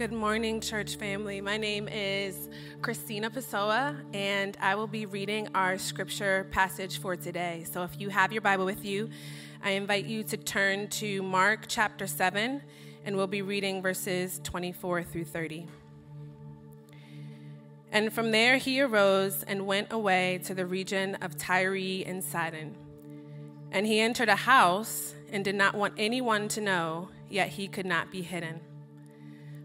Good morning, church family. My name is Christina Pessoa, and I will be reading our scripture passage for today. So if you have your Bible with you, I invite you to turn to Mark chapter 7, and we'll be reading verses 24 through 30. And from there he arose and went away to the region of Tyre and Sidon. And he entered a house and did not want anyone to know, yet he could not be hidden.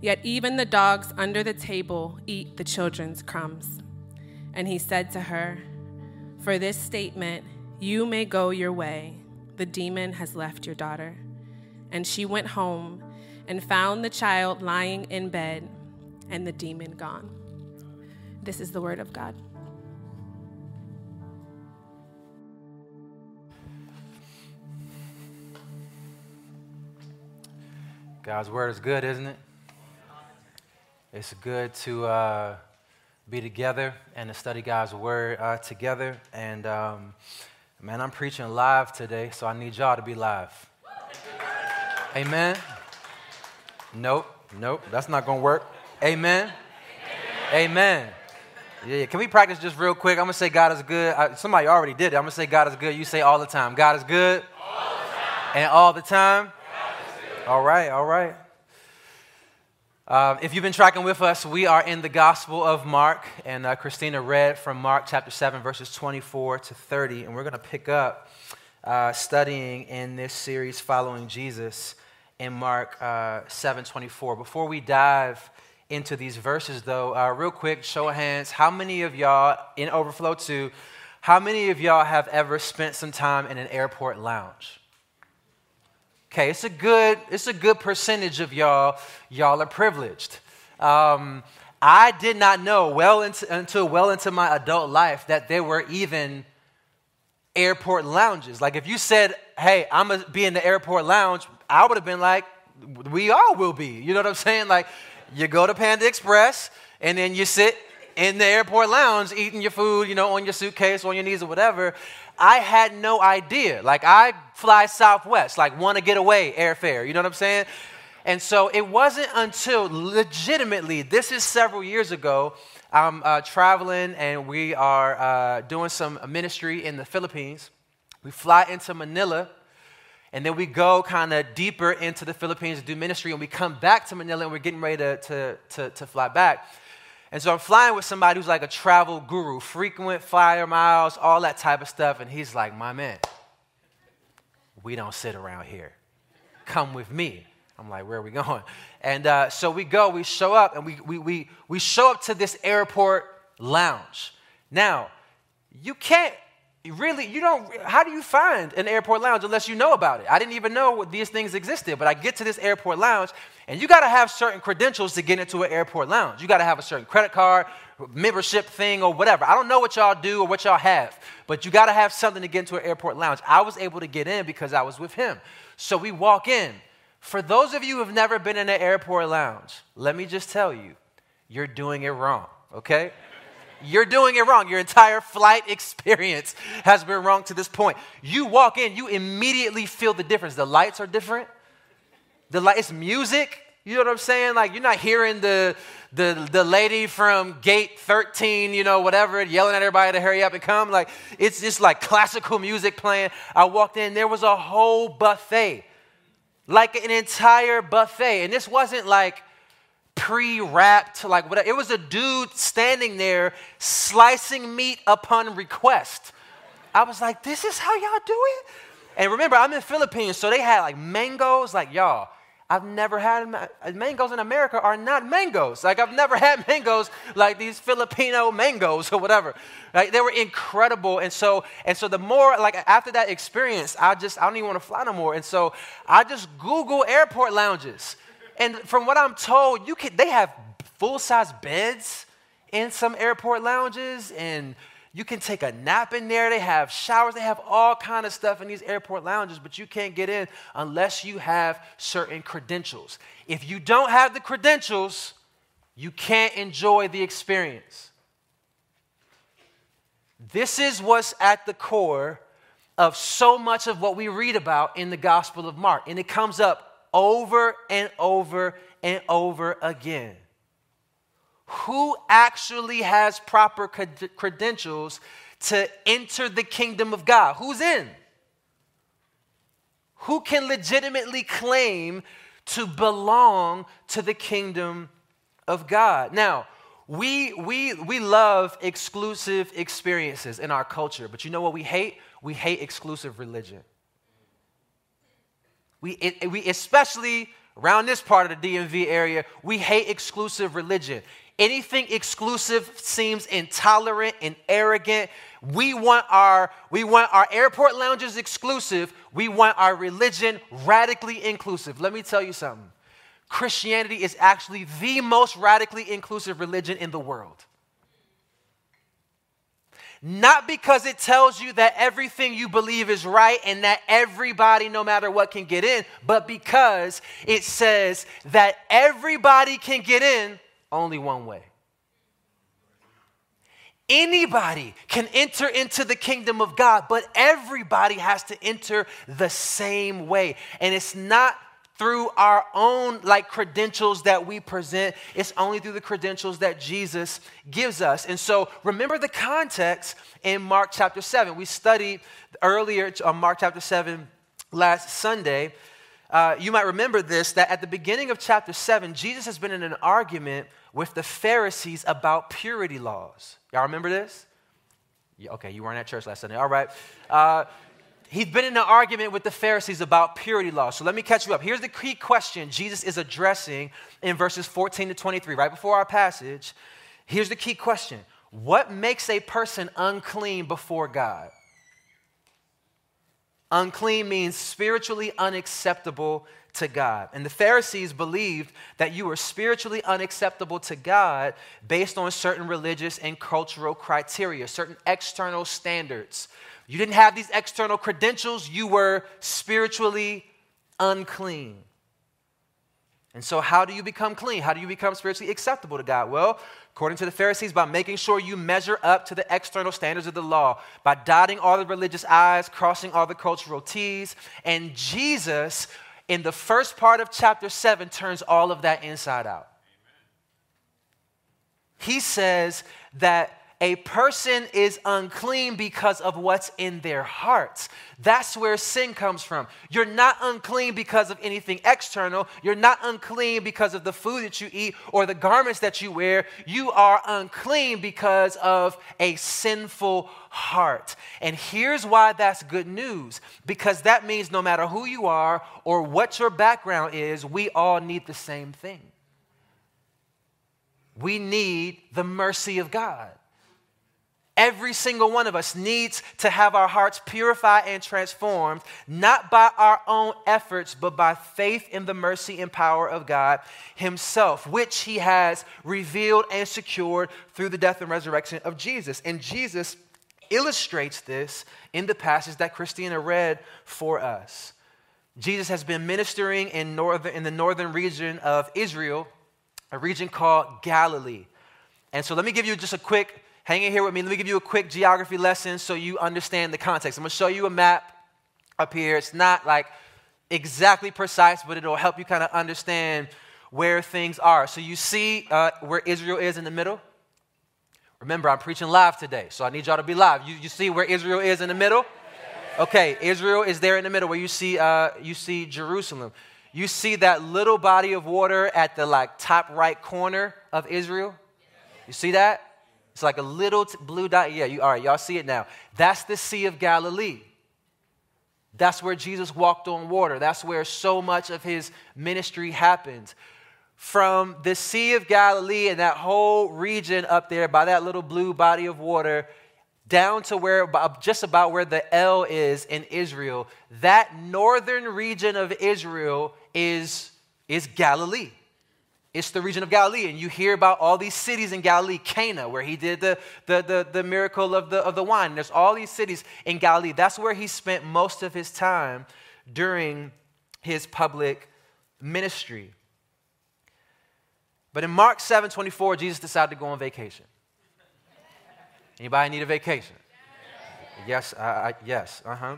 Yet even the dogs under the table eat the children's crumbs. And he said to her, For this statement, you may go your way. The demon has left your daughter. And she went home and found the child lying in bed and the demon gone. This is the word of God. God's word is good, isn't it? It's good to uh, be together and to study God's word uh, together. And um, man, I'm preaching live today, so I need y'all to be live. Amen. Nope, nope, that's not gonna work. Amen. Amen. Yeah, can we practice just real quick? I'm gonna say God is good. I, somebody already did it. I'm gonna say God is good. You say all the time. God is good. All and all the time. All right, all right. Uh, if you've been tracking with us, we are in the Gospel of Mark, and uh, Christina read from Mark chapter 7, verses 24 to 30, and we're going to pick up uh, studying in this series following Jesus in Mark uh, 7 24. Before we dive into these verses, though, uh, real quick, show of hands, how many of y'all in Overflow 2, how many of y'all have ever spent some time in an airport lounge? Okay, it's a good, it's a good percentage of y'all, y'all are privileged. Um, I did not know well into, until well into my adult life that there were even airport lounges. Like if you said, "Hey, I'm gonna be in the airport lounge," I would have been like, "We all will be." You know what I'm saying? Like, you go to Panda Express and then you sit in the airport lounge eating your food, you know, on your suitcase, on your knees or whatever. I had no idea. Like, I fly Southwest, like, want to get away airfare. You know what I'm saying? And so it wasn't until legitimately, this is several years ago, I'm uh, traveling and we are uh, doing some ministry in the Philippines. We fly into Manila and then we go kind of deeper into the Philippines to do ministry and we come back to Manila and we're getting ready to, to, to, to fly back. And so I'm flying with somebody who's like a travel guru, frequent flyer miles, all that type of stuff. And he's like, my man, we don't sit around here. Come with me. I'm like, where are we going? And uh, so we go, we show up, and we, we, we, we show up to this airport lounge. Now, you can't really, you don't, how do you find an airport lounge unless you know about it? I didn't even know these things existed, but I get to this airport lounge, and you got to have certain credentials to get into an airport lounge. You got to have a certain credit card, membership thing, or whatever. I don't know what y'all do or what y'all have, but you got to have something to get into an airport lounge. I was able to get in because I was with him. So we walk in. For those of you who have never been in an airport lounge, let me just tell you, you're doing it wrong, okay? You're doing it wrong. Your entire flight experience has been wrong to this point. You walk in, you immediately feel the difference. The lights are different. The light, it's music. You know what I'm saying? Like you're not hearing the, the, the lady from gate 13, you know, whatever, yelling at everybody to hurry up and come. Like it's just like classical music playing. I walked in, there was a whole buffet, like an entire buffet. And this wasn't like pre-wrapped, like whatever. It was a dude standing there slicing meat upon request. I was like, this is how y'all do it? And remember, I'm in Philippines, so they had like mangoes, like y'all. I've never had mangoes in America are not mangoes. Like I've never had mangoes like these Filipino mangoes or whatever. Like they were incredible. And so and so the more like after that experience, I just I don't even want to fly no more. And so I just Google airport lounges And from what I'm told, you can they have full-size beds in some airport lounges and you can take a nap in there. They have showers. They have all kind of stuff in these airport lounges, but you can't get in unless you have certain credentials. If you don't have the credentials, you can't enjoy the experience. This is what's at the core of so much of what we read about in the Gospel of Mark. And it comes up over and over and over again. Who actually has proper credentials to enter the kingdom of God? Who's in? Who can legitimately claim to belong to the kingdom of God? Now, we, we, we love exclusive experiences in our culture, but you know what we hate? We hate exclusive religion. We, it, we especially around this part of the DMV area, we hate exclusive religion. Anything exclusive seems intolerant and arrogant. We want our we want our airport lounges exclusive. We want our religion radically inclusive. Let me tell you something. Christianity is actually the most radically inclusive religion in the world. Not because it tells you that everything you believe is right and that everybody, no matter what, can get in, but because it says that everybody can get in only one way. Anybody can enter into the kingdom of God, but everybody has to enter the same way. And it's not through our own like credentials that we present. It's only through the credentials that Jesus gives us. And so remember the context in Mark chapter 7. We studied earlier on uh, Mark chapter 7 last Sunday. Uh, you might remember this that at the beginning of chapter 7, Jesus has been in an argument with the Pharisees about purity laws. Y'all remember this? Yeah, okay, you weren't at church last Sunday. All right. Uh, he's been in an argument with the Pharisees about purity law. So let me catch you up. Here's the key question Jesus is addressing in verses 14 to 23, right before our passage. Here's the key question What makes a person unclean before God? Unclean means spiritually unacceptable to God. And the Pharisees believed that you were spiritually unacceptable to God based on certain religious and cultural criteria, certain external standards. You didn't have these external credentials, you were spiritually unclean. And so, how do you become clean? How do you become spiritually acceptable to God? Well, according to the Pharisees, by making sure you measure up to the external standards of the law, by dotting all the religious I's, crossing all the cultural T's. And Jesus, in the first part of chapter 7, turns all of that inside out. He says that a person is unclean because of what's in their hearts. That's where sin comes from. You're not unclean because of anything external. You're not unclean because of the food that you eat or the garments that you wear. You are unclean because of a sinful heart. And here's why that's good news because that means no matter who you are or what your background is, we all need the same thing. We need the mercy of God. Every single one of us needs to have our hearts purified and transformed, not by our own efforts, but by faith in the mercy and power of God Himself, which He has revealed and secured through the death and resurrection of Jesus. And Jesus illustrates this in the passage that Christina read for us. Jesus has been ministering in, northern, in the northern region of Israel, a region called Galilee. And so let me give you just a quick hang in here with me. Let me give you a quick geography lesson so you understand the context. I'm going to show you a map up here. It's not like exactly precise, but it'll help you kind of understand where things are. So you see uh, where Israel is in the middle? Remember, I'm preaching live today, so I need y'all to be live. You, you see where Israel is in the middle? Okay, Israel is there in the middle where you see, uh, you see Jerusalem. You see that little body of water at the like top right corner of Israel? You see that? It's like a little t- blue dot. Yeah, you, all right, y'all see it now. That's the Sea of Galilee. That's where Jesus walked on water. That's where so much of his ministry happened. From the Sea of Galilee and that whole region up there by that little blue body of water, down to where just about where the L is in Israel, that northern region of Israel is is Galilee. It's the region of Galilee. And you hear about all these cities in Galilee, Cana, where he did the, the, the, the miracle of the, of the wine. There's all these cities in Galilee. That's where he spent most of his time during his public ministry. But in Mark 7 24, Jesus decided to go on vacation. Anybody need a vacation? Yes, yes, uh huh.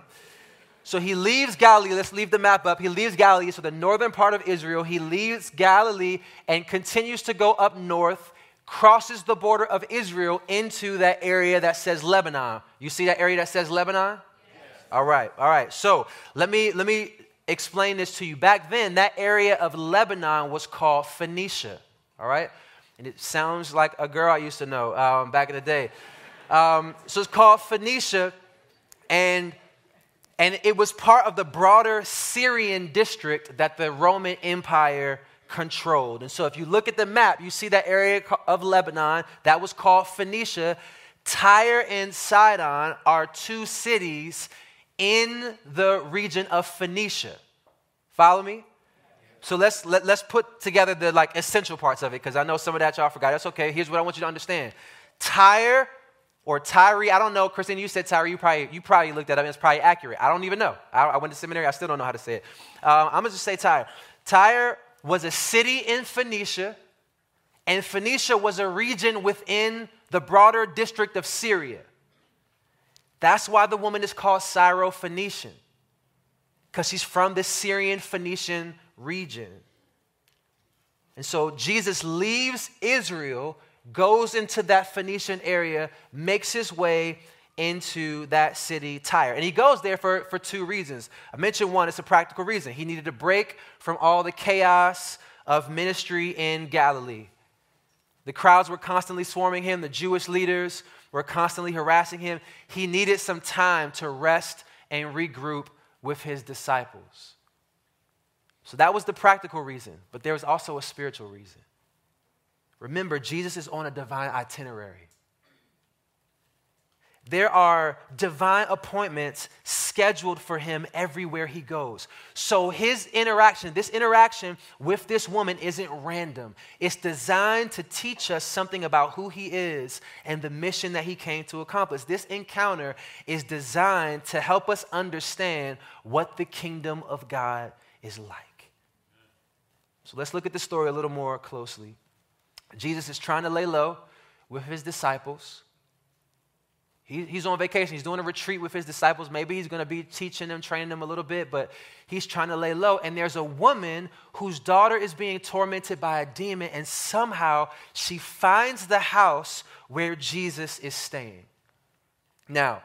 So he leaves Galilee. Let's leave the map up. He leaves Galilee, so the northern part of Israel. He leaves Galilee and continues to go up north, crosses the border of Israel into that area that says Lebanon. You see that area that says Lebanon? Yes. All right, all right. So let me let me explain this to you. Back then, that area of Lebanon was called Phoenicia. All right, and it sounds like a girl I used to know um, back in the day. Um, so it's called Phoenicia, and and it was part of the broader Syrian district that the Roman Empire controlled. And so if you look at the map, you see that area of Lebanon that was called Phoenicia. Tyre and Sidon are two cities in the region of Phoenicia. Follow me? So let's let, us let us put together the like essential parts of it because I know some of that y'all forgot. That's okay. Here's what I want you to understand. Tyre or Tyree. I don't know. Christine, you said Tyree. You probably, you probably looked that up. And it's probably accurate. I don't even know. I, I went to seminary. I still don't know how to say it. Um, I'm going to just say Tyre. Tyre was a city in Phoenicia, and Phoenicia was a region within the broader district of Syria. That's why the woman is called Syro-Phoenician, because she's from the Syrian Phoenician region. And so Jesus leaves Israel goes into that Phoenician area, makes his way into that city, Tyre. And he goes there for, for two reasons. I mentioned one, it's a practical reason. He needed a break from all the chaos of ministry in Galilee. The crowds were constantly swarming him, the Jewish leaders were constantly harassing him. He needed some time to rest and regroup with his disciples. So that was the practical reason, but there was also a spiritual reason. Remember, Jesus is on a divine itinerary. There are divine appointments scheduled for him everywhere he goes. So his interaction, this interaction with this woman isn't random. It's designed to teach us something about who he is and the mission that he came to accomplish. This encounter is designed to help us understand what the kingdom of God is like. So let's look at the story a little more closely. Jesus is trying to lay low with his disciples. He, he's on vacation. He's doing a retreat with his disciples. Maybe he's going to be teaching them, training them a little bit, but he's trying to lay low. And there's a woman whose daughter is being tormented by a demon, and somehow she finds the house where Jesus is staying. Now,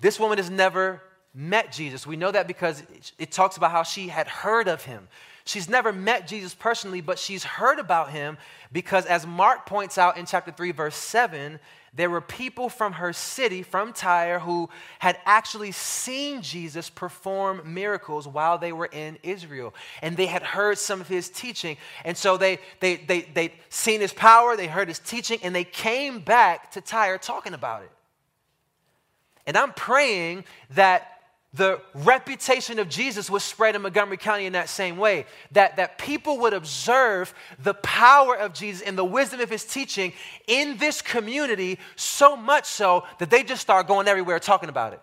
this woman has never met Jesus. We know that because it talks about how she had heard of him. She's never met Jesus personally, but she's heard about him because, as Mark points out in chapter 3, verse 7, there were people from her city, from Tyre, who had actually seen Jesus perform miracles while they were in Israel. And they had heard some of his teaching. And so they, they, they, they'd seen his power, they heard his teaching, and they came back to Tyre talking about it. And I'm praying that the reputation of Jesus was spread in Montgomery County in that same way. That, that people would observe the power of Jesus and the wisdom of his teaching in this community so much so that they just start going everywhere talking about it.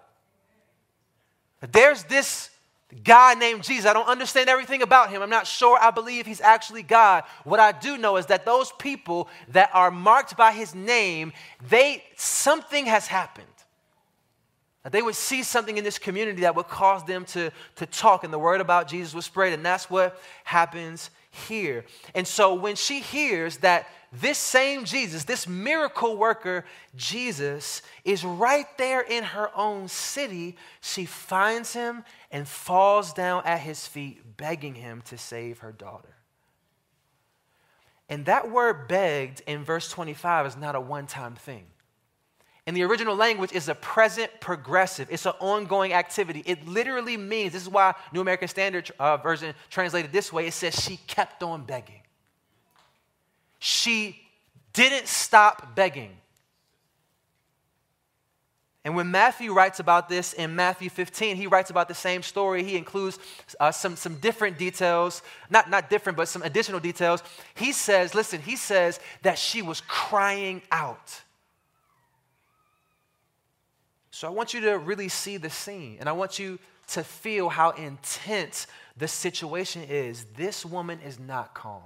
There's this guy named Jesus. I don't understand everything about him. I'm not sure I believe he's actually God. What I do know is that those people that are marked by his name, they something has happened. That they would see something in this community that would cause them to, to talk, and the word about Jesus was spread. And that's what happens here. And so when she hears that this same Jesus, this miracle worker Jesus, is right there in her own city, she finds him and falls down at his feet, begging him to save her daughter. And that word begged in verse 25 is not a one time thing. In the original language, is a present progressive. It's an ongoing activity. It literally means, this is why New American Standard uh, Version translated this way, it says she kept on begging. She didn't stop begging. And when Matthew writes about this in Matthew 15, he writes about the same story. He includes uh, some, some different details, not, not different, but some additional details. He says, listen, he says that she was crying out. So I want you to really see the scene, and I want you to feel how intense the situation is. This woman is not calm.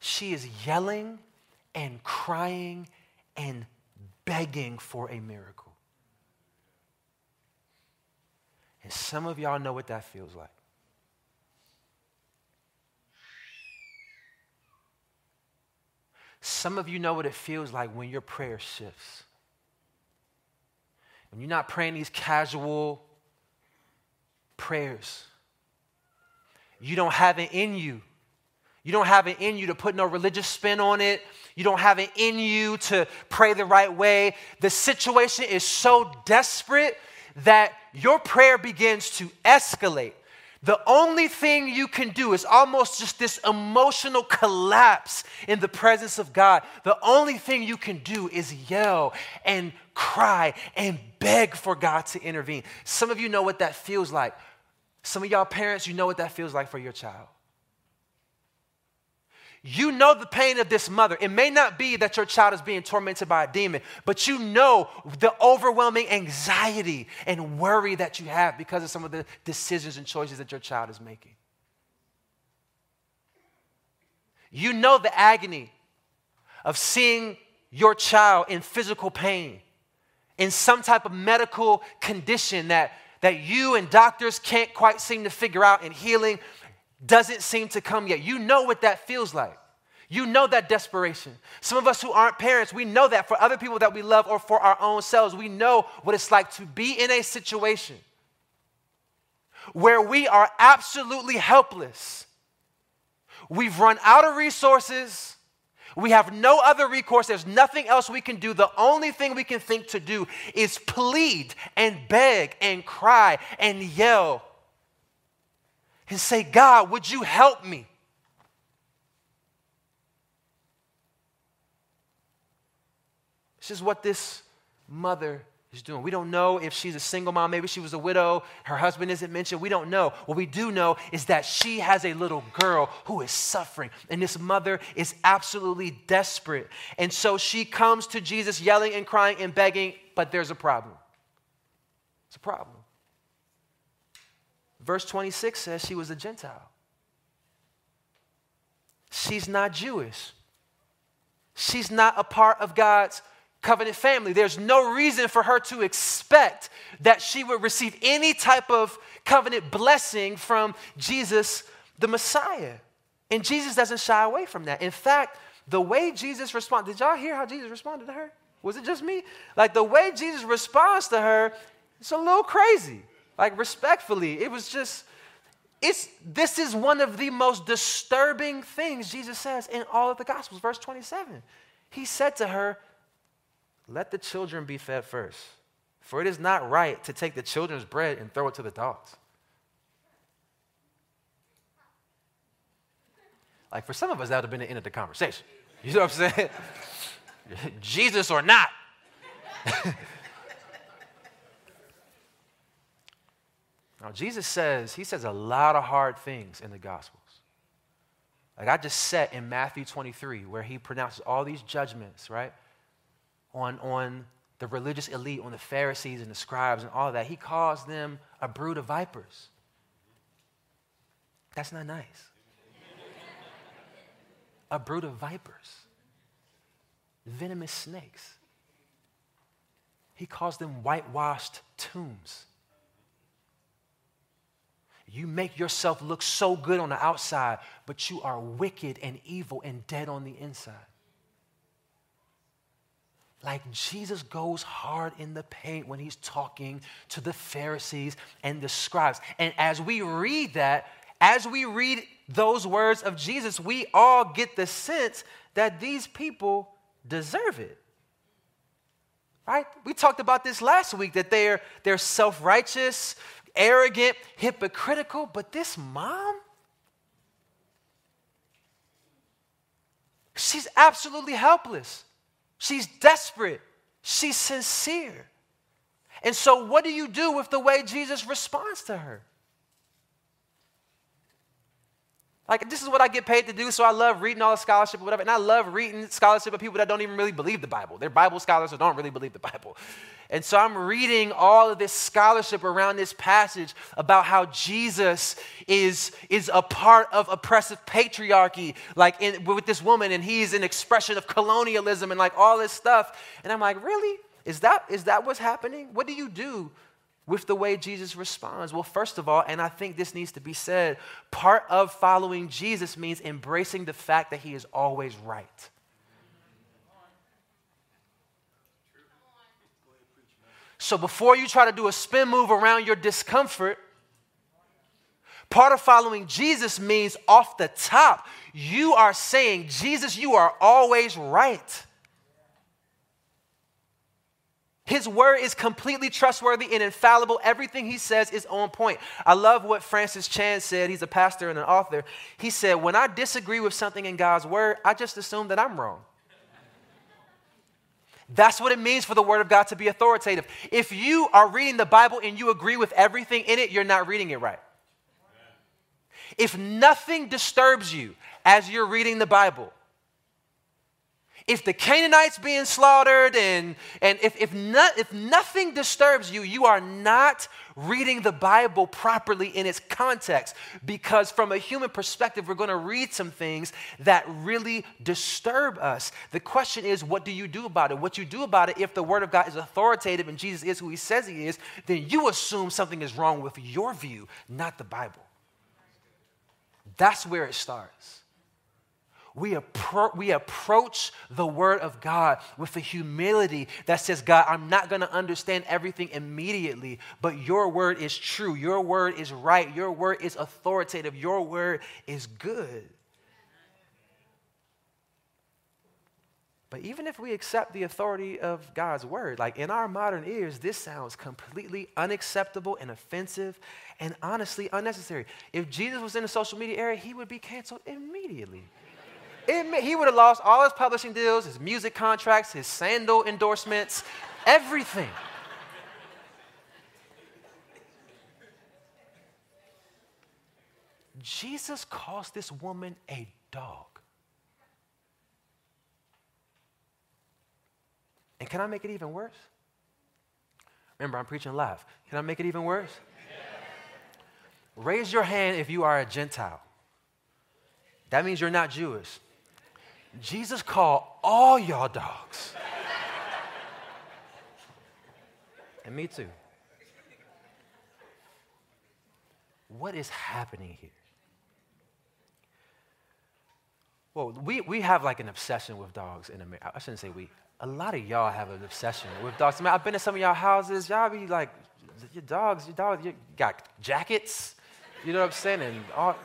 She is yelling and crying and begging for a miracle. And some of y'all know what that feels like. Some of you know what it feels like when your prayer shifts. When you're not praying these casual prayers, you don't have it in you you don't have it in you to put no religious spin on it. You don't have it in you to pray the right way. The situation is so desperate that your prayer begins to escalate. The only thing you can do is almost just this emotional collapse in the presence of God. The only thing you can do is yell and cry and beg for God to intervene. Some of you know what that feels like. Some of y'all parents, you know what that feels like for your child. You know the pain of this mother. It may not be that your child is being tormented by a demon, but you know the overwhelming anxiety and worry that you have because of some of the decisions and choices that your child is making. You know the agony of seeing your child in physical pain, in some type of medical condition that, that you and doctors can't quite seem to figure out, in healing doesn't seem to come yet. You know what that feels like. You know that desperation. Some of us who aren't parents, we know that for other people that we love or for our own selves, we know what it's like to be in a situation where we are absolutely helpless. We've run out of resources. We have no other recourse. There's nothing else we can do. The only thing we can think to do is plead and beg and cry and yell and say, God, would you help me? This is what this mother is doing. We don't know if she's a single mom. Maybe she was a widow. Her husband isn't mentioned. We don't know. What we do know is that she has a little girl who is suffering. And this mother is absolutely desperate. And so she comes to Jesus yelling and crying and begging, but there's a problem. It's a problem. Verse 26 says she was a Gentile. She's not Jewish. She's not a part of God's covenant family. There's no reason for her to expect that she would receive any type of covenant blessing from Jesus, the Messiah. And Jesus doesn't shy away from that. In fact, the way Jesus responded, did y'all hear how Jesus responded to her? Was it just me? Like the way Jesus responds to her, it's a little crazy like respectfully. It was just, it's, this is one of the most disturbing things Jesus says in all of the Gospels. Verse 27. He said to her, Let the children be fed first, for it is not right to take the children's bread and throw it to the dogs. Like for some of us, that would have been the end of the conversation. You know what I'm saying? Jesus or not. Now, Jesus says, he says a lot of hard things in the Gospels. Like I just sat in Matthew 23, where he pronounces all these judgments, right? On, on the religious elite, on the Pharisees and the scribes and all that. He calls them a brood of vipers. That's not nice. a brood of vipers, venomous snakes. He calls them whitewashed tombs. You make yourself look so good on the outside, but you are wicked and evil and dead on the inside. Like Jesus goes hard in the paint when he's talking to the Pharisees and the scribes. And as we read that, as we read those words of Jesus, we all get the sense that these people deserve it. Right? We talked about this last week that they're, they're self righteous, arrogant, hypocritical, but this mom, she's absolutely helpless. She's desperate. She's sincere. And so, what do you do with the way Jesus responds to her? Like, this is what I get paid to do, so I love reading all the scholarship or whatever. And I love reading scholarship of people that don't even really believe the Bible. They're Bible scholars who don't really believe the Bible. And so I'm reading all of this scholarship around this passage about how Jesus is, is a part of oppressive patriarchy, like in, with this woman, and he's an expression of colonialism and like all this stuff. And I'm like, really? Is that, is that what's happening? What do you do with the way Jesus responds? Well, first of all, and I think this needs to be said, part of following Jesus means embracing the fact that he is always right. So before you try to do a spin move around your discomfort, part of following Jesus means off the top, you are saying, Jesus, you are always right. His word is completely trustworthy and infallible. Everything he says is on point. I love what Francis Chan said. He's a pastor and an author. He said, When I disagree with something in God's word, I just assume that I'm wrong. That's what it means for the Word of God to be authoritative. If you are reading the Bible and you agree with everything in it, you're not reading it right. If nothing disturbs you as you're reading the Bible, if the Canaanites being slaughtered and, and if, if, not, if nothing disturbs you, you are not reading the Bible properly in its context. Because from a human perspective, we're going to read some things that really disturb us. The question is, what do you do about it? What you do about it, if the Word of God is authoritative and Jesus is who He says He is, then you assume something is wrong with your view, not the Bible. That's where it starts we, appro- we approach the Word of God with a humility that says, God, I'm not going to understand everything immediately, but your Word is true. Your Word is right. Your Word is authoritative. Your Word is good. But even if we accept the authority of God's Word, like in our modern ears, this sounds completely unacceptable and offensive and honestly unnecessary. If Jesus was in the social media era, he would be canceled immediately. It, he would have lost all his publishing deals, his music contracts, his sandal endorsements, everything. Jesus calls this woman a dog. And can I make it even worse? Remember, I'm preaching live. Can I make it even worse? Raise your hand if you are a Gentile. That means you're not Jewish. Jesus called all y'all dogs. and me too. What is happening here? Well, we, we have like an obsession with dogs in America. I shouldn't say we. A lot of y'all have an obsession with dogs. I mean, I've been to some of y'all houses. Y'all be like, your dogs, your dogs, you got jackets. You know what I'm saying? And all,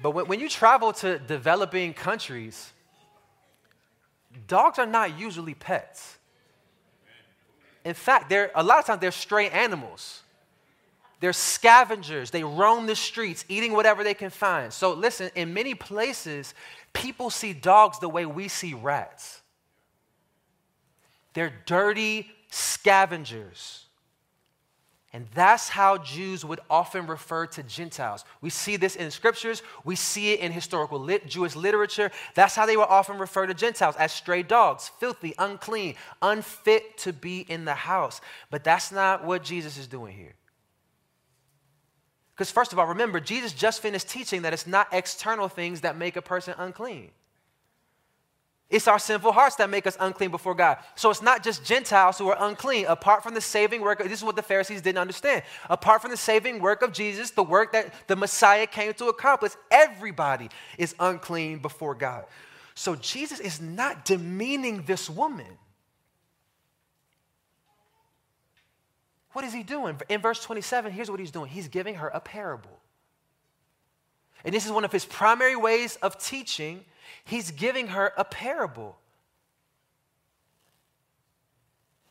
but when, when you travel to developing countries, dogs are not usually pets. In fact, they're, a lot of times they're stray animals. They're scavengers. They roam the streets, eating whatever they can find. So, listen, in many places, people see dogs the way we see rats. They're dirty scavengers. And that's how Jews would often refer to Gentiles. We see this in scriptures, we see it in historical lit, Jewish literature. That's how they would often refer to Gentiles as stray dogs, filthy, unclean, unfit to be in the house. But that's not what Jesus is doing here. Because, first of all, remember, Jesus just finished teaching that it's not external things that make a person unclean. It's our sinful hearts that make us unclean before God. So it's not just Gentiles who are unclean. Apart from the saving work, this is what the Pharisees didn't understand. Apart from the saving work of Jesus, the work that the Messiah came to accomplish, everybody is unclean before God. So Jesus is not demeaning this woman. What is he doing? In verse 27, here's what he's doing he's giving her a parable. And this is one of his primary ways of teaching He's giving her a parable.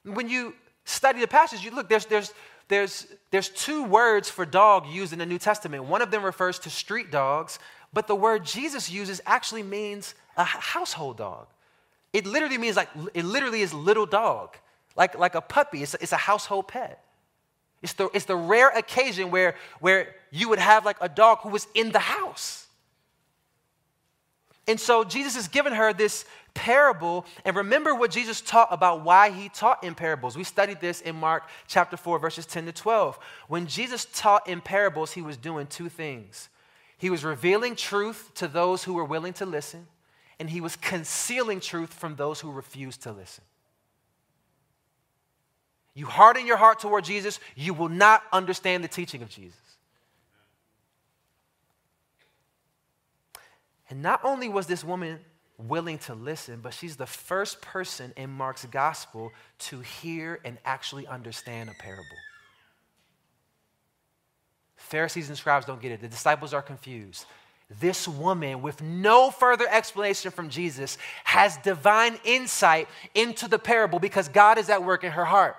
When you study the passage, you look, there's, there's, there's, there's two words for dog used in the New Testament. One of them refers to street dogs, but the word Jesus uses actually means a household dog. it literally means like, it literally is little dog, like, like a puppy. It's a, it's a household pet. It's the, it's the rare occasion where, where you would have like a dog who was in the house. And so Jesus has given her this parable. And remember what Jesus taught about why he taught in parables. We studied this in Mark chapter 4, verses 10 to 12. When Jesus taught in parables, he was doing two things he was revealing truth to those who were willing to listen, and he was concealing truth from those who refused to listen. You harden your heart toward Jesus, you will not understand the teaching of Jesus. And not only was this woman willing to listen, but she's the first person in Mark's gospel to hear and actually understand a parable. Pharisees and scribes don't get it. The disciples are confused. This woman, with no further explanation from Jesus, has divine insight into the parable because God is at work in her heart.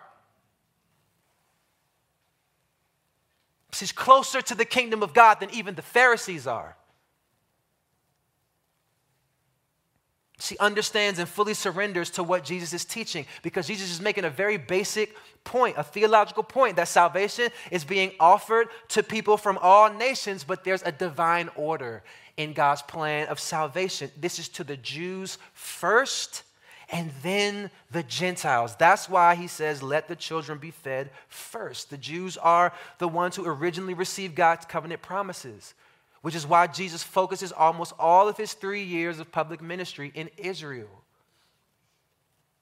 She's closer to the kingdom of God than even the Pharisees are. She understands and fully surrenders to what Jesus is teaching because Jesus is making a very basic point, a theological point that salvation is being offered to people from all nations, but there's a divine order in God's plan of salvation. This is to the Jews first and then the Gentiles. That's why he says, Let the children be fed first. The Jews are the ones who originally received God's covenant promises which is why Jesus focuses almost all of his three years of public ministry in Israel.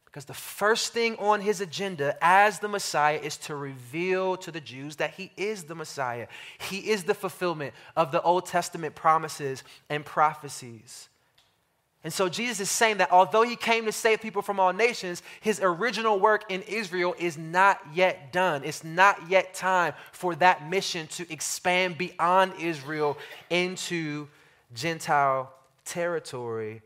Because the first thing on his agenda as the Messiah is to reveal to the Jews that he is the Messiah. He is the fulfillment of the Old Testament promises and prophecies. And so Jesus is saying that although he came to save people from all nations, his original work in Israel is not yet done. It's not yet time for that mission to expand beyond Israel into Gentile territory.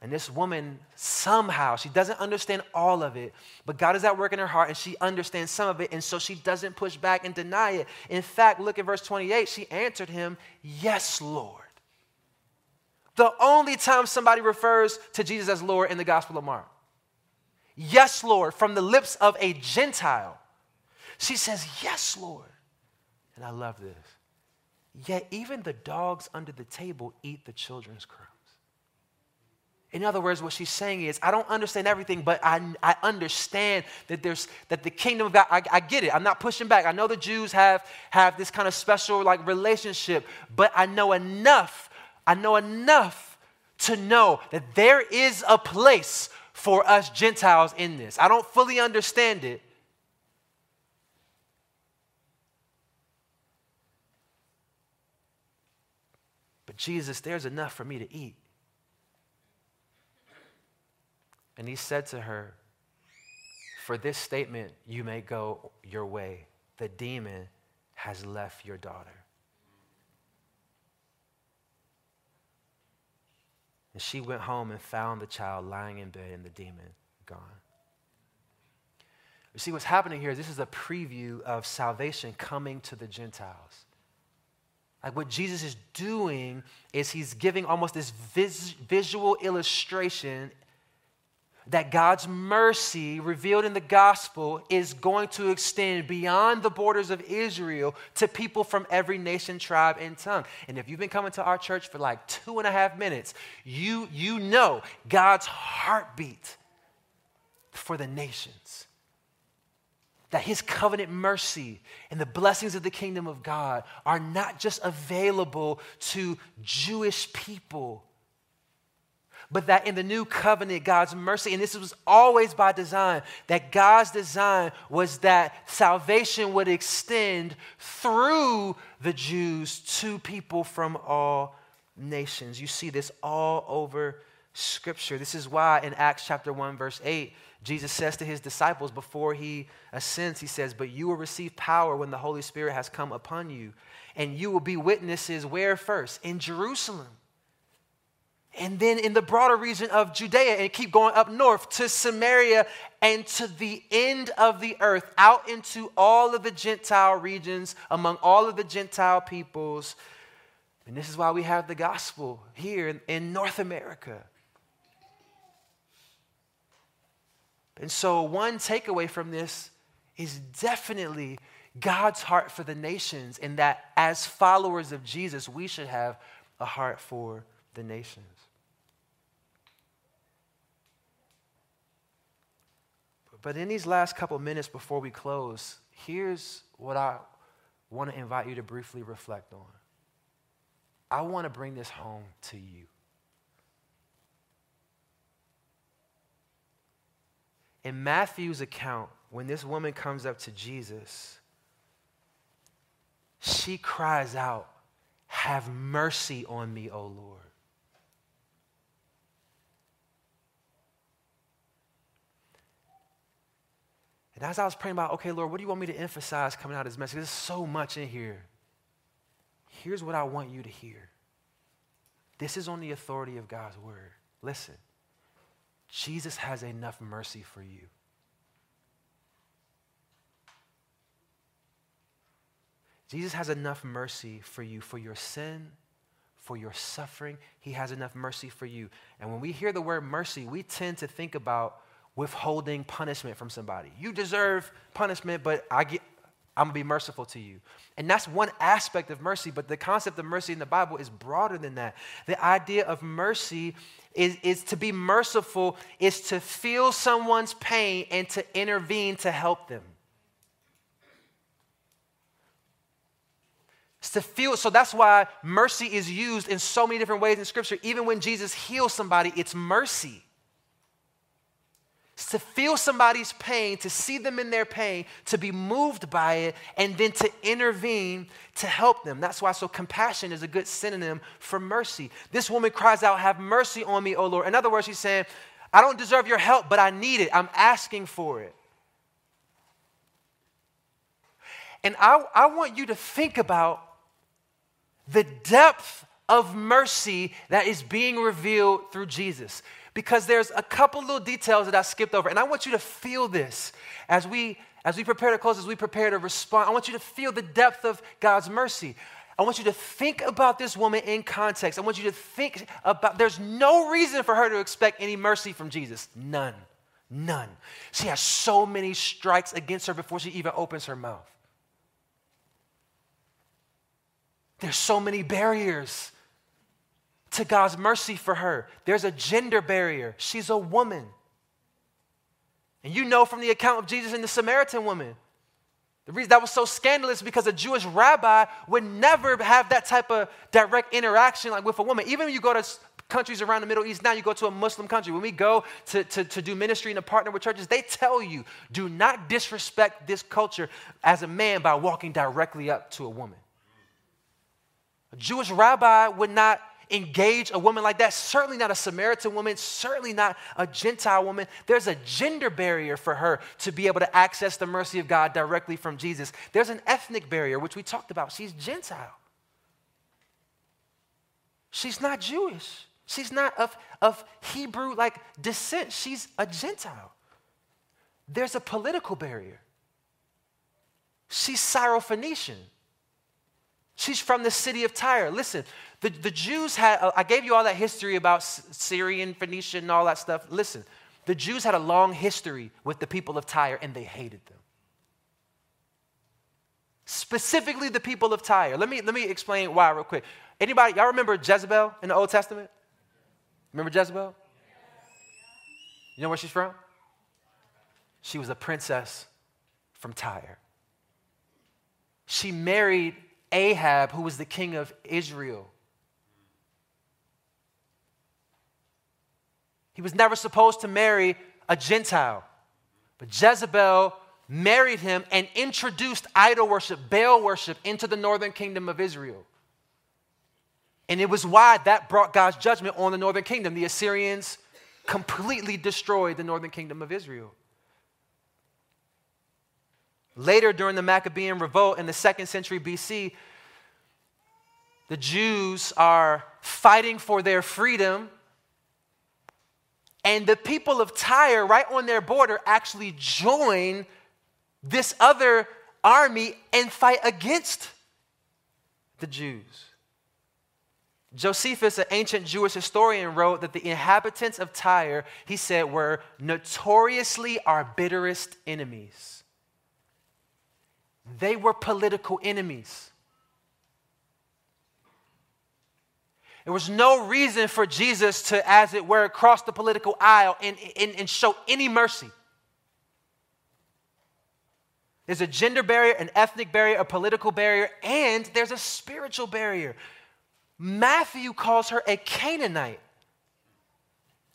And this woman, somehow, she doesn't understand all of it, but God is at work in her heart and she understands some of it, and so she doesn't push back and deny it. In fact, look at verse 28. She answered him, Yes, Lord. The only time somebody refers to Jesus as Lord in the Gospel of Mark. Yes, Lord, from the lips of a Gentile. She says, Yes, Lord. And I love this. Yet even the dogs under the table eat the children's crumbs. In other words, what she's saying is, I don't understand everything, but I, I understand that there's that the kingdom of God, I, I get it. I'm not pushing back. I know the Jews have, have this kind of special like relationship, but I know enough I know enough to know that there is a place for us Gentiles in this. I don't fully understand it. But Jesus, there's enough for me to eat. And he said to her, For this statement, you may go your way. The demon has left your daughter. And she went home and found the child lying in bed and the demon gone. You see, what's happening here is this is a preview of salvation coming to the Gentiles. Like what Jesus is doing is he's giving almost this vis- visual illustration that God's mercy revealed in the gospel is going to extend beyond the borders of Israel to people from every nation, tribe, and tongue. And if you've been coming to our church for like two and a half minutes, you, you know God's heartbeat for the nations. That his covenant mercy and the blessings of the kingdom of God are not just available to Jewish people but that in the new covenant, God's mercy, and this was always by design, that God's design was that salvation would extend through the Jews to people from all nations. You see this all over Scripture. This is why in Acts chapter 1, verse 8, Jesus says to his disciples before he ascends, he says, But you will receive power when the Holy Spirit has come upon you, and you will be witnesses where first? In Jerusalem and then in the broader region of Judea and keep going up north to Samaria and to the end of the earth, out into all of the Gentile regions, among all of the Gentile peoples. And this is why we have the gospel here in, North America. And so, one takeaway from this is definitely God's heart for the nations, and that as followers of Jesus, we should have a heart for the nations. But in these last couple minutes before we close, here's what I want to invite you to briefly reflect on. I want to bring this home to you. In Matthew's account, when this woman comes up to Jesus, she cries out, Have mercy on me, O Lord. And as I was praying about, okay, Lord, what do you want me to emphasize coming out of this message? There's so much in here. Here's what I want you to hear. This is on the authority of God's word. Listen, Jesus has enough mercy for you. Jesus has enough mercy for you, for your sin, for your suffering. He has enough mercy for you. And when we hear the word mercy, we tend to think about withholding punishment from somebody. You deserve punishment, but I get, I'm gonna be merciful to you. And that's one aspect of mercy, but the concept of mercy in the Bible is broader than that. The idea of mercy is, is to be merciful, is to feel someone's pain and to intervene to help them. It's to feel, so that's why mercy is used in so many different ways in Scripture. Even when Jesus heals somebody, it's mercy to feel somebody's pain, to see them in their pain, to be moved by it, and then to intervene to help them. That's why so compassion is a good synonym for mercy. This woman cries out, Have mercy on me, O Lord. In other words, she's saying, I don't deserve your help, but I need it. I'm asking for it. And I, I want you to think about the depth of mercy that is being revealed through Jesus because there's a couple little details that I skipped over. And I want you to feel this as we as we prepare to close, as we prepare to respond. I want you to feel the depth of God's mercy. I want you to think about this woman in context. I want you to think about there's no reason for her to expect any mercy from Jesus. None. None. She has so many strikes against her before she even opens her mouth. There's so many barriers to God's mercy for her. There's a gender barrier. She's a woman. And you know from the account of Jesus and the Samaritan woman, the reason that was so scandalous because a Jewish rabbi would never have that type of direct interaction like with a woman. Even when you go to countries around the Middle East now, you go to a Muslim country. When we go to, to, to do ministry and to partner with churches, they tell you do not disrespect this culture as a man by walking directly up to a woman. A Jewish rabbi would not engage a woman like that. Certainly not a Samaritan woman, certainly not a Gentile woman. There's a gender barrier for her to be able to access the mercy of God directly from Jesus. There's an ethnic barrier, which we talked about. She's Gentile. She's not Jewish. She's not of, of Hebrew like descent. She's a Gentile. There's a political barrier. She's Syrophoenician. She's from the city of Tyre. Listen, the, the Jews had, uh, I gave you all that history about Syrian, Phoenician, and all that stuff. Listen, the Jews had a long history with the people of Tyre and they hated them. Specifically, the people of Tyre. Let me, let me explain why, real quick. Anybody, y'all remember Jezebel in the Old Testament? Remember Jezebel? You know where she's from? She was a princess from Tyre. She married Ahab, who was the king of Israel. He was never supposed to marry a Gentile. But Jezebel married him and introduced idol worship, Baal worship, into the northern kingdom of Israel. And it was why that brought God's judgment on the northern kingdom. The Assyrians completely destroyed the northern kingdom of Israel. Later, during the Maccabean revolt in the second century BC, the Jews are fighting for their freedom and the people of Tyre, right on their border, actually join this other army and fight against the Jews. Josephus, an ancient Jewish historian, wrote that the inhabitants of Tyre, he said, were notoriously our bitterest enemies. They were political enemies. There was no reason for Jesus to, as it were, cross the political aisle and, and, and show any mercy. There's a gender barrier, an ethnic barrier, a political barrier, and there's a spiritual barrier. Matthew calls her a Canaanite.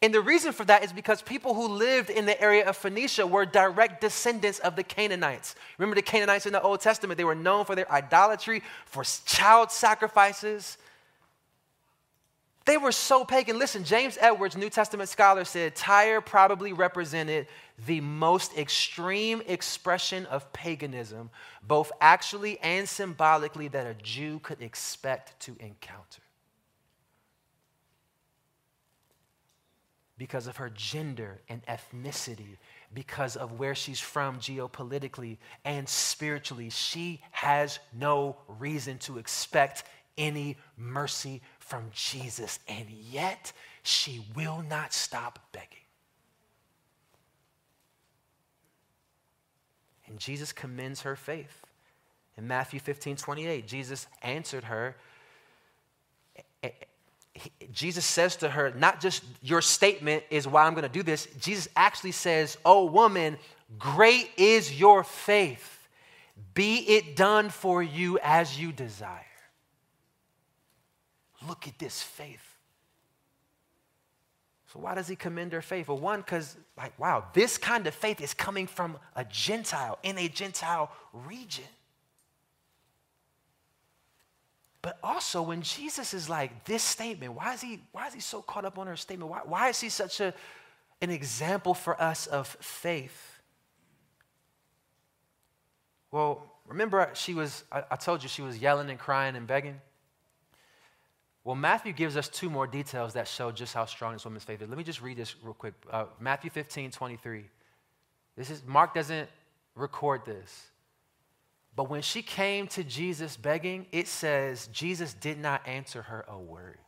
And the reason for that is because people who lived in the area of Phoenicia were direct descendants of the Canaanites. Remember the Canaanites in the Old Testament? They were known for their idolatry, for child sacrifices. They were so pagan. Listen, James Edwards, New Testament scholar, said Tyre probably represented the most extreme expression of paganism, both actually and symbolically, that a Jew could expect to encounter. Because of her gender and ethnicity, because of where she's from geopolitically and spiritually, she has no reason to expect any mercy from Jesus, and yet she will not stop begging. And Jesus commends her faith. In Matthew 15 28, Jesus answered her. Eh, eh, Jesus says to her, not just your statement is why I'm going to do this. Jesus actually says, Oh, woman, great is your faith. Be it done for you as you desire. Look at this faith. So, why does he commend her faith? Well, one, because, like, wow, this kind of faith is coming from a Gentile in a Gentile region. But also, when Jesus is like, this statement, why is he, why is he so caught up on her statement? Why, why is he such a, an example for us of faith? Well, remember, she was, I, I told you she was yelling and crying and begging. Well, Matthew gives us two more details that show just how strong this woman's faith is. Let me just read this real quick. Uh, Matthew 15, 23. This is, Mark doesn't record this. But when she came to Jesus begging, it says Jesus did not answer her a word.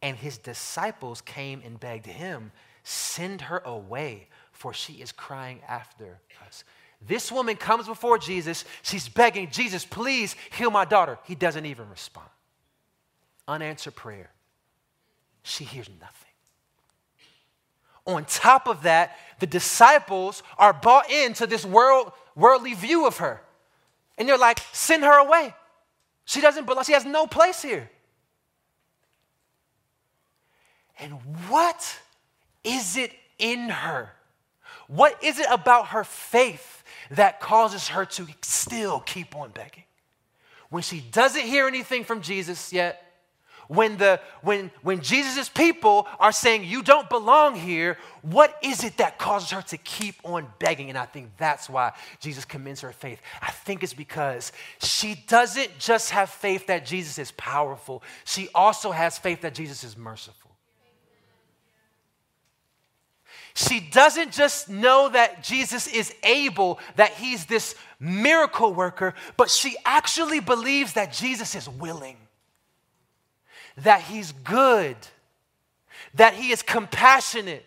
And his disciples came and begged him, Send her away, for she is crying after us. This woman comes before Jesus. She's begging, Jesus, please heal my daughter. He doesn't even respond unanswered prayer, she hears nothing. On top of that, the disciples are bought into this world, worldly view of her. And they're like, send her away. She doesn't belong, she has no place here. And what is it in her? What is it about her faith that causes her to still keep on begging? When she doesn't hear anything from Jesus yet, when, the, when, when Jesus' people are saying, You don't belong here, what is it that causes her to keep on begging? And I think that's why Jesus commends her faith. I think it's because she doesn't just have faith that Jesus is powerful, she also has faith that Jesus is merciful. She doesn't just know that Jesus is able, that he's this miracle worker, but she actually believes that Jesus is willing that he's good, that he is compassionate.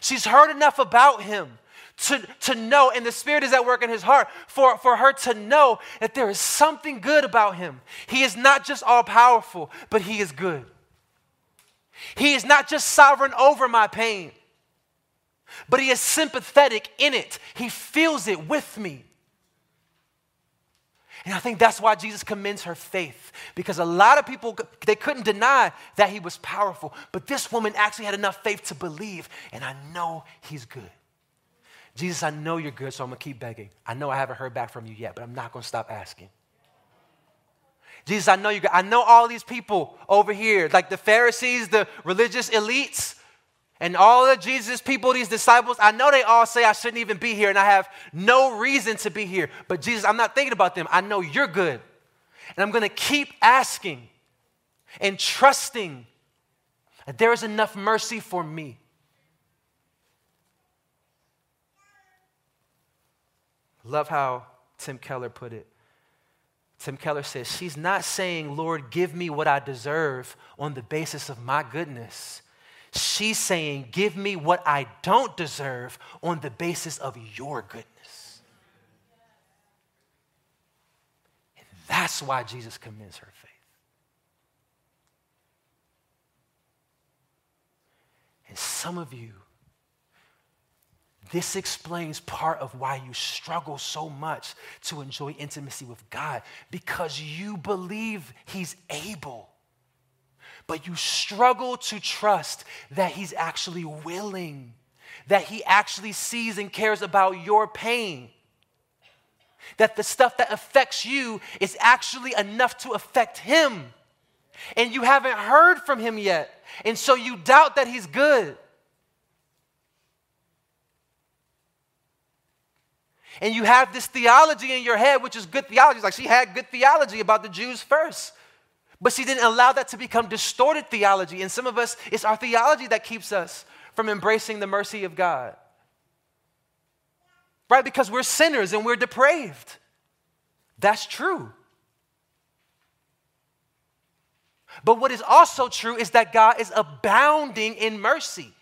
She's heard enough about him to, to know, and the Spirit is at work in his heart for, for her to know that there is something good about him. He is not just all powerful, but he is good. He is not just sovereign over my pain, but he is sympathetic in it. He feels it with me. And I think that's why Jesus commends her faith because a lot of people they couldn't deny that he was powerful, but this woman actually had enough faith to believe, and I know he's good. Jesus, I know you're good, so I'm to keep begging. I know I haven't heard back from you yet, but I'm not to stop asking. Jesus, I know you. I know all these people over here, like the Pharisees, the religious elites. And all of Jesus' people, these disciples, I know they all say I shouldn't even be here and I have no reason to be here. But Jesus, I'm not thinking about them. I know you're good. And I'm going to keep asking and trusting that there is enough mercy for me. Love how Tim Keller put it. Tim Keller says, she's not saying, Lord, give me what I deserve on the basis of my goodness. She's saying, give me what I don't deserve on the basis of your goodness. And that's why Jesus commends her faith. And some of you, this explains part of why you struggle so much to enjoy intimacy with God because you believe He's able, but you struggle to trust that He's actually willing, that He actually sees and cares about your pain, that the stuff that affects you is actually enough to affect Him. And you haven't heard from Him yet, and so you doubt that He's good. And you have this theology in your head, which is good theology. It's like she had good theology about the Jews first. But she didn't allow that to become distorted theology. And some of us, it's our theology that keeps us from embracing the mercy of God. Right? Because we're sinners and we're depraved. That's true. But what is also true is that God is abounding in mercy.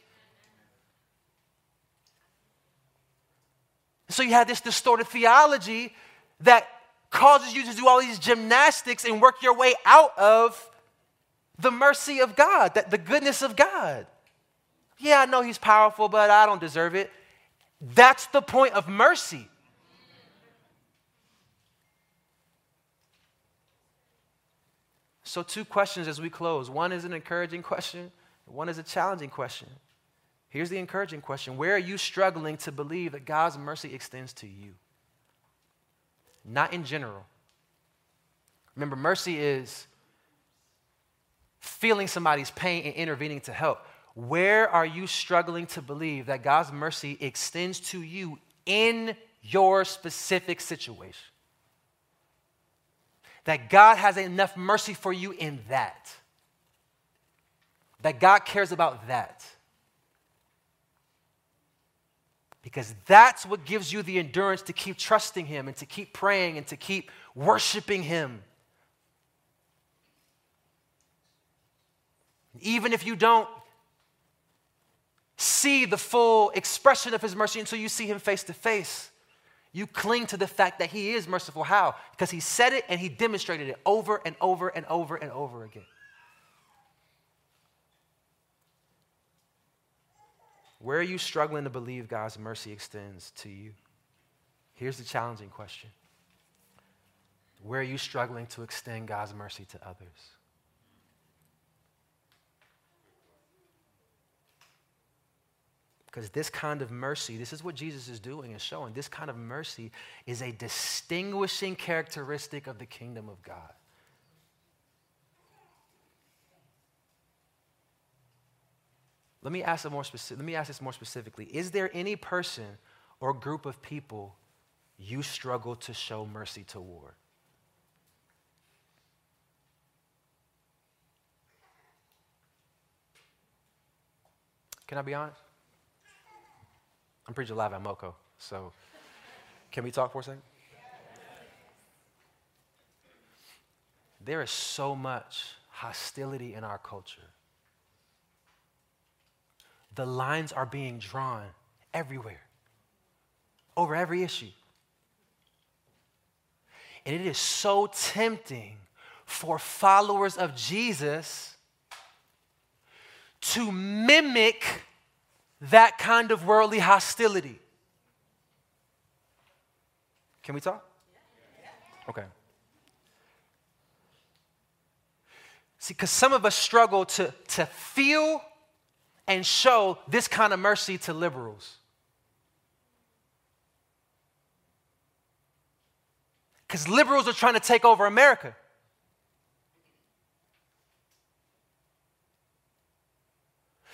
So you have this distorted theology that causes you to do all these gymnastics and work your way out of the mercy of God, that the goodness of God. Yeah, I know he's powerful, but I don't deserve it. That's the point of mercy. So, two questions as we close. One is an encouraging question, one is a challenging question. Here's the encouraging question Where are you struggling to believe that God's mercy extends to you? Not in general. Remember, mercy is feeling somebody's pain and intervening to help. Where are you struggling to believe that God's mercy extends to you in your specific situation? That God has enough mercy for you in that. That God cares about that. Because that's what gives you the endurance to keep trusting Him and to keep praying and to keep worshiping Him. Even if you don't see the full expression of His mercy until you see Him face to face, you cling to the fact that He is merciful. How? Because He said it and He demonstrated it over and over and over and over again. Where are you struggling to believe God's mercy extends to you? Here's the challenging question Where are you struggling to extend God's mercy to others? Because this kind of mercy, this is what Jesus is doing and showing. This kind of mercy is a distinguishing characteristic of the kingdom of God. Let me ask, more let me ask this more specifically. Is there any person or group of people you struggle to show mercy toward? Can I be honest? I'm preaching live at MoCo, so can we talk for a second? There is so much hostility in our culture the lines are being drawn everywhere, over every issue. And it is so tempting for followers of Jesus to mimic that kind of worldly hostility. Can we talk? Okay. See, because some of us struggle to, to feel and show this kind of mercy to liberals. Because liberals are trying to take over America.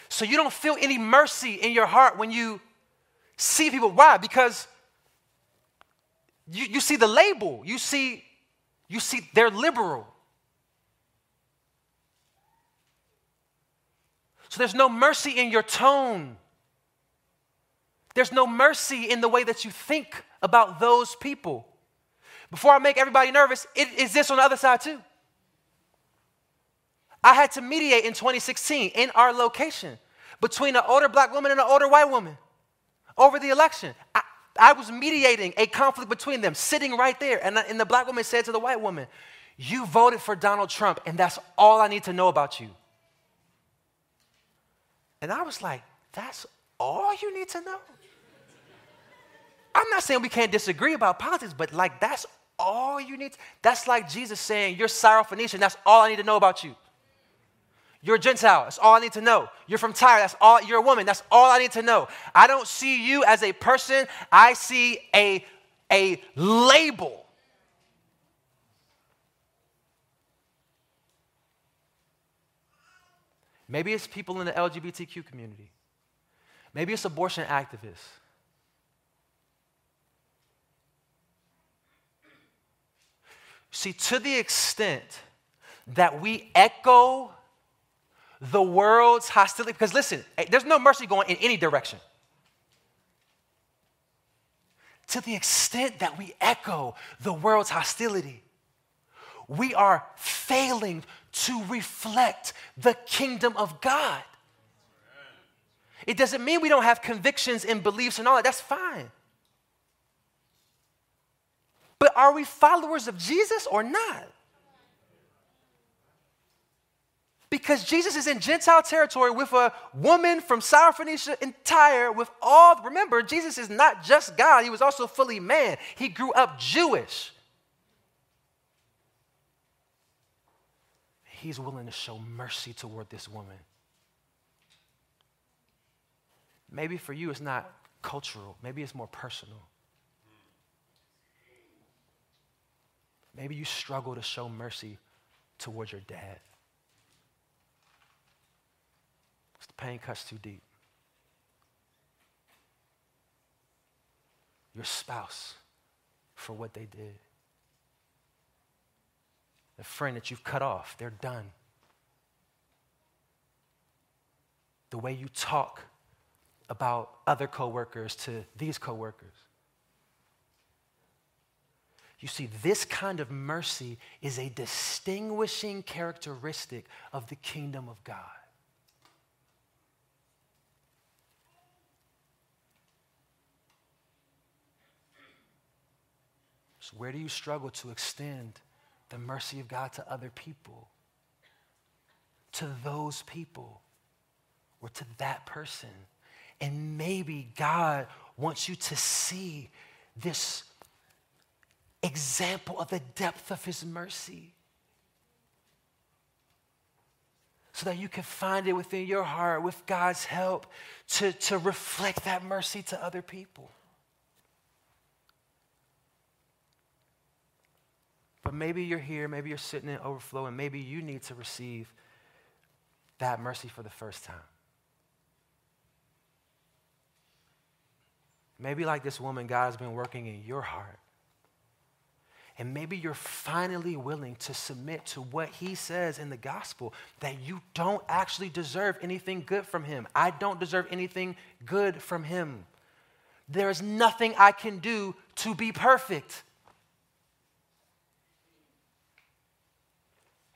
So you don't feel any mercy in your heart when you see people. Why? Because you, you see the label. You see, you see they're liberal. So there's no mercy in your tone. There's no mercy in the way that you think about those people. before I make everybody nervous, it exists on the other side too. I had to mediate in 2016 in our location between an older black woman and an older white woman over the election. I, I was mediating a conflict between them, sitting right there. And, and the black woman said to the white woman, You voted for Donald Trump, and that's all I need to know about you. And I was like, That's all you need to know? I'm not saying we can't disagree about politics, but like that's all you need. To, that's like Jesus saying, You're Syrophoenician, that's all I need to know about you. You're a Gentile. That's all I need to know. You're from Tyre. That's all. You're a woman. That's all I need to know. I don't see you as a person. I see a, a label. Maybe it's people in the LGBTQ community. Maybe it's abortion activists. See, to the extent that we echo the world's hostility. Because listen, eh, there's no mercy going in any direction. To the extent that we echo the world's hostility, we are failing to reflect the kingdom of God. It doesn't mean we don't have convictions and beliefs and all that. That's fine. But are we followers of Jesus or not? because Jesus is in Gentile territory with a woman from Syrophoenicia and Tyre with all, remember, Jesus is not just God, he was also fully man. He grew up Jewish. He's willing to show mercy toward this woman. Maybe for you it's not cultural, maybe it's more personal. Maybe you struggle to show mercy towards your dad. the pain cuts too deep. Your spouse for what they did. The friend that you've cut off, they're done. The way you talk about other coworkers to these coworkers. You see, this kind of mercy is a distinguishing characteristic of the kingdom of God. So, where do you struggle to extend the mercy of God to other people? To those people or to that person? And maybe God wants you to see this example of the depth of His mercy so that you can find it within your heart with God's help to, to reflect that mercy to other people. But maybe you're here, maybe you're sitting in overflow, and maybe you need to receive that mercy for the first time. Maybe, like this woman, God has been working in your heart. And maybe you're finally willing to submit to what he says in the gospel that you don't actually deserve anything good from him. I don't deserve anything good from him. There is nothing I can do to be perfect.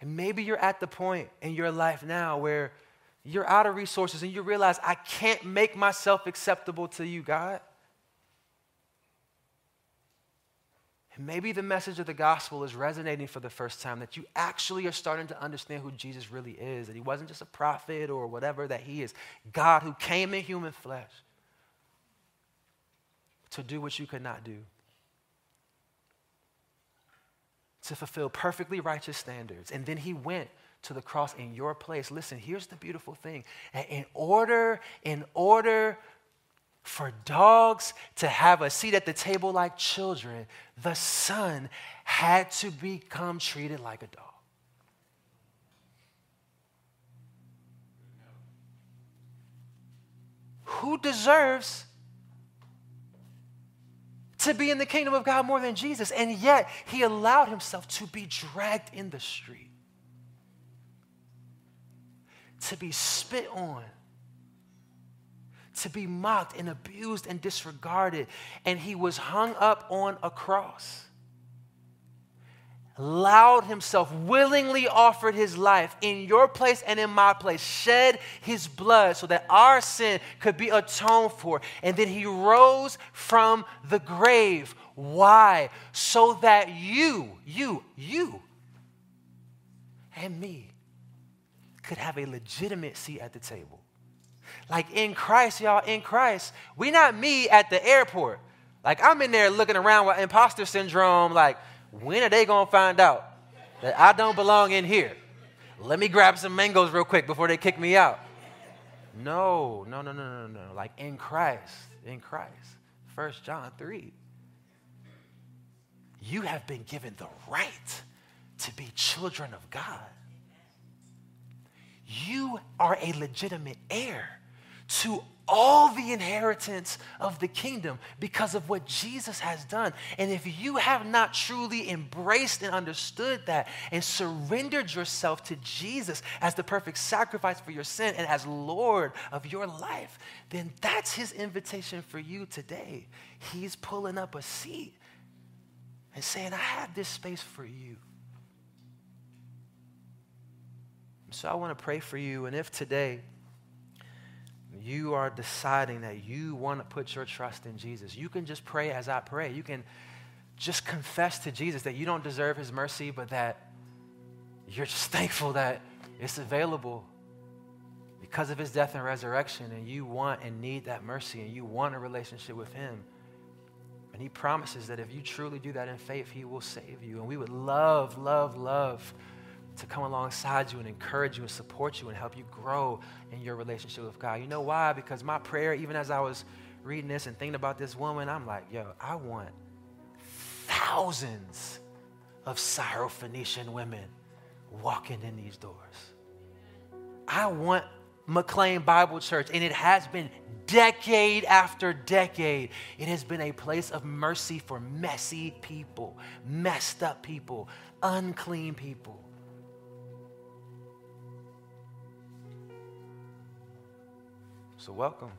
And maybe you're at the point in your life now where you're out of resources and you realize, I can't make myself acceptable to you, God. And maybe the message of the gospel is resonating for the first time that you actually are starting to understand who Jesus really is, that he wasn't just a prophet or whatever, that he is God who came in human flesh to do what you could not do. To fulfill perfectly righteous standards. And then he went to the cross in your place. Listen, here's the beautiful thing. In order, in order for dogs to have a seat at the table like children, the son had to become treated like a dog. Who deserves to be in the kingdom of God more than Jesus. And yet, he allowed himself to be dragged in the street, to be spit on, to be mocked and abused and disregarded. And he was hung up on a cross. Allowed himself, willingly offered his life in your place and in my place, shed his blood so that our sin could be atoned for. And then he rose from the grave. Why? So that you, you, you, and me could have a legitimate seat at the table. Like in Christ, y'all, in Christ, we not me at the airport. Like I'm in there looking around with imposter syndrome, like, when are they going to find out that I don't belong in here? Let me grab some mangoes real quick before they kick me out. No, no, no, no, no, no. Like in Christ, in Christ. First John 3. You have been given the right to be children of God. You are a legitimate heir to all the inheritance of the kingdom because of what Jesus has done. And if you have not truly embraced and understood that and surrendered yourself to Jesus as the perfect sacrifice for your sin and as Lord of your life, then that's his invitation for you today. He's pulling up a seat and saying, I have this space for you. So I want to pray for you. And if today, you are deciding that you want to put your trust in Jesus, you can just pray as I pray. You can just confess to Jesus that you don't deserve his mercy, but that you're just thankful that it's available because of his death and resurrection, and you want and need that mercy, and you want a relationship with him. And he promises that if you truly do that in faith, he will save you. And we would love, love, love to come alongside you and encourage you and support you and help you grow in your relationship with God. You know why? Because my prayer, even as I was reading this and thinking about this woman, I'm like, yo, I want thousands of Syrophoenician women walking in these doors. I want McLean Bible Church, and it has been decade after decade. It has been a place of mercy for messy people, messed up people, unclean people. So, welcome.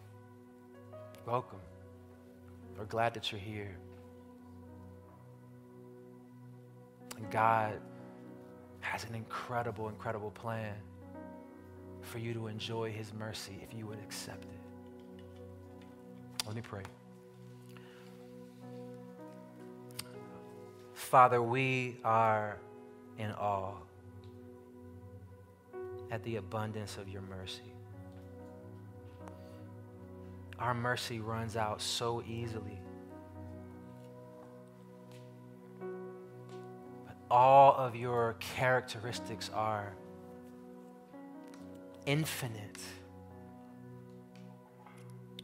Welcome. We're glad that you're here. And God has an incredible, incredible plan for you to enjoy His mercy if you would accept it. Let me pray. Father, we are in awe at the abundance of your mercy. Our mercy runs out so easily. But all of your characteristics are infinite.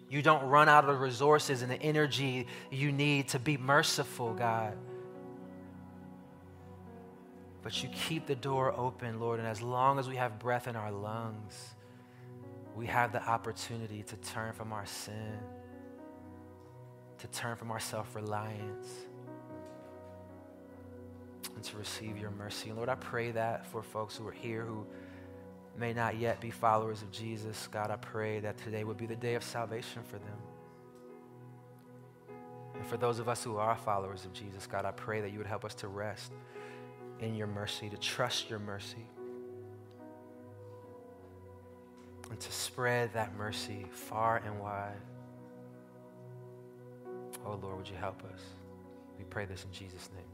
You don't run out of the resources and the energy you need to be merciful, God. But you keep the door open, Lord, and as long as we have breath in our lungs, we have the opportunity to turn from our sin, to turn from our self reliance, and to receive your mercy. And Lord, I pray that for folks who are here who may not yet be followers of Jesus, God, I pray that today would be the day of salvation for them. And for those of us who are followers of Jesus, God, I pray that you would help us to rest in your mercy, to trust your mercy and to spread that mercy far and wide. Oh Lord, would you help us? We pray this in Jesus' name.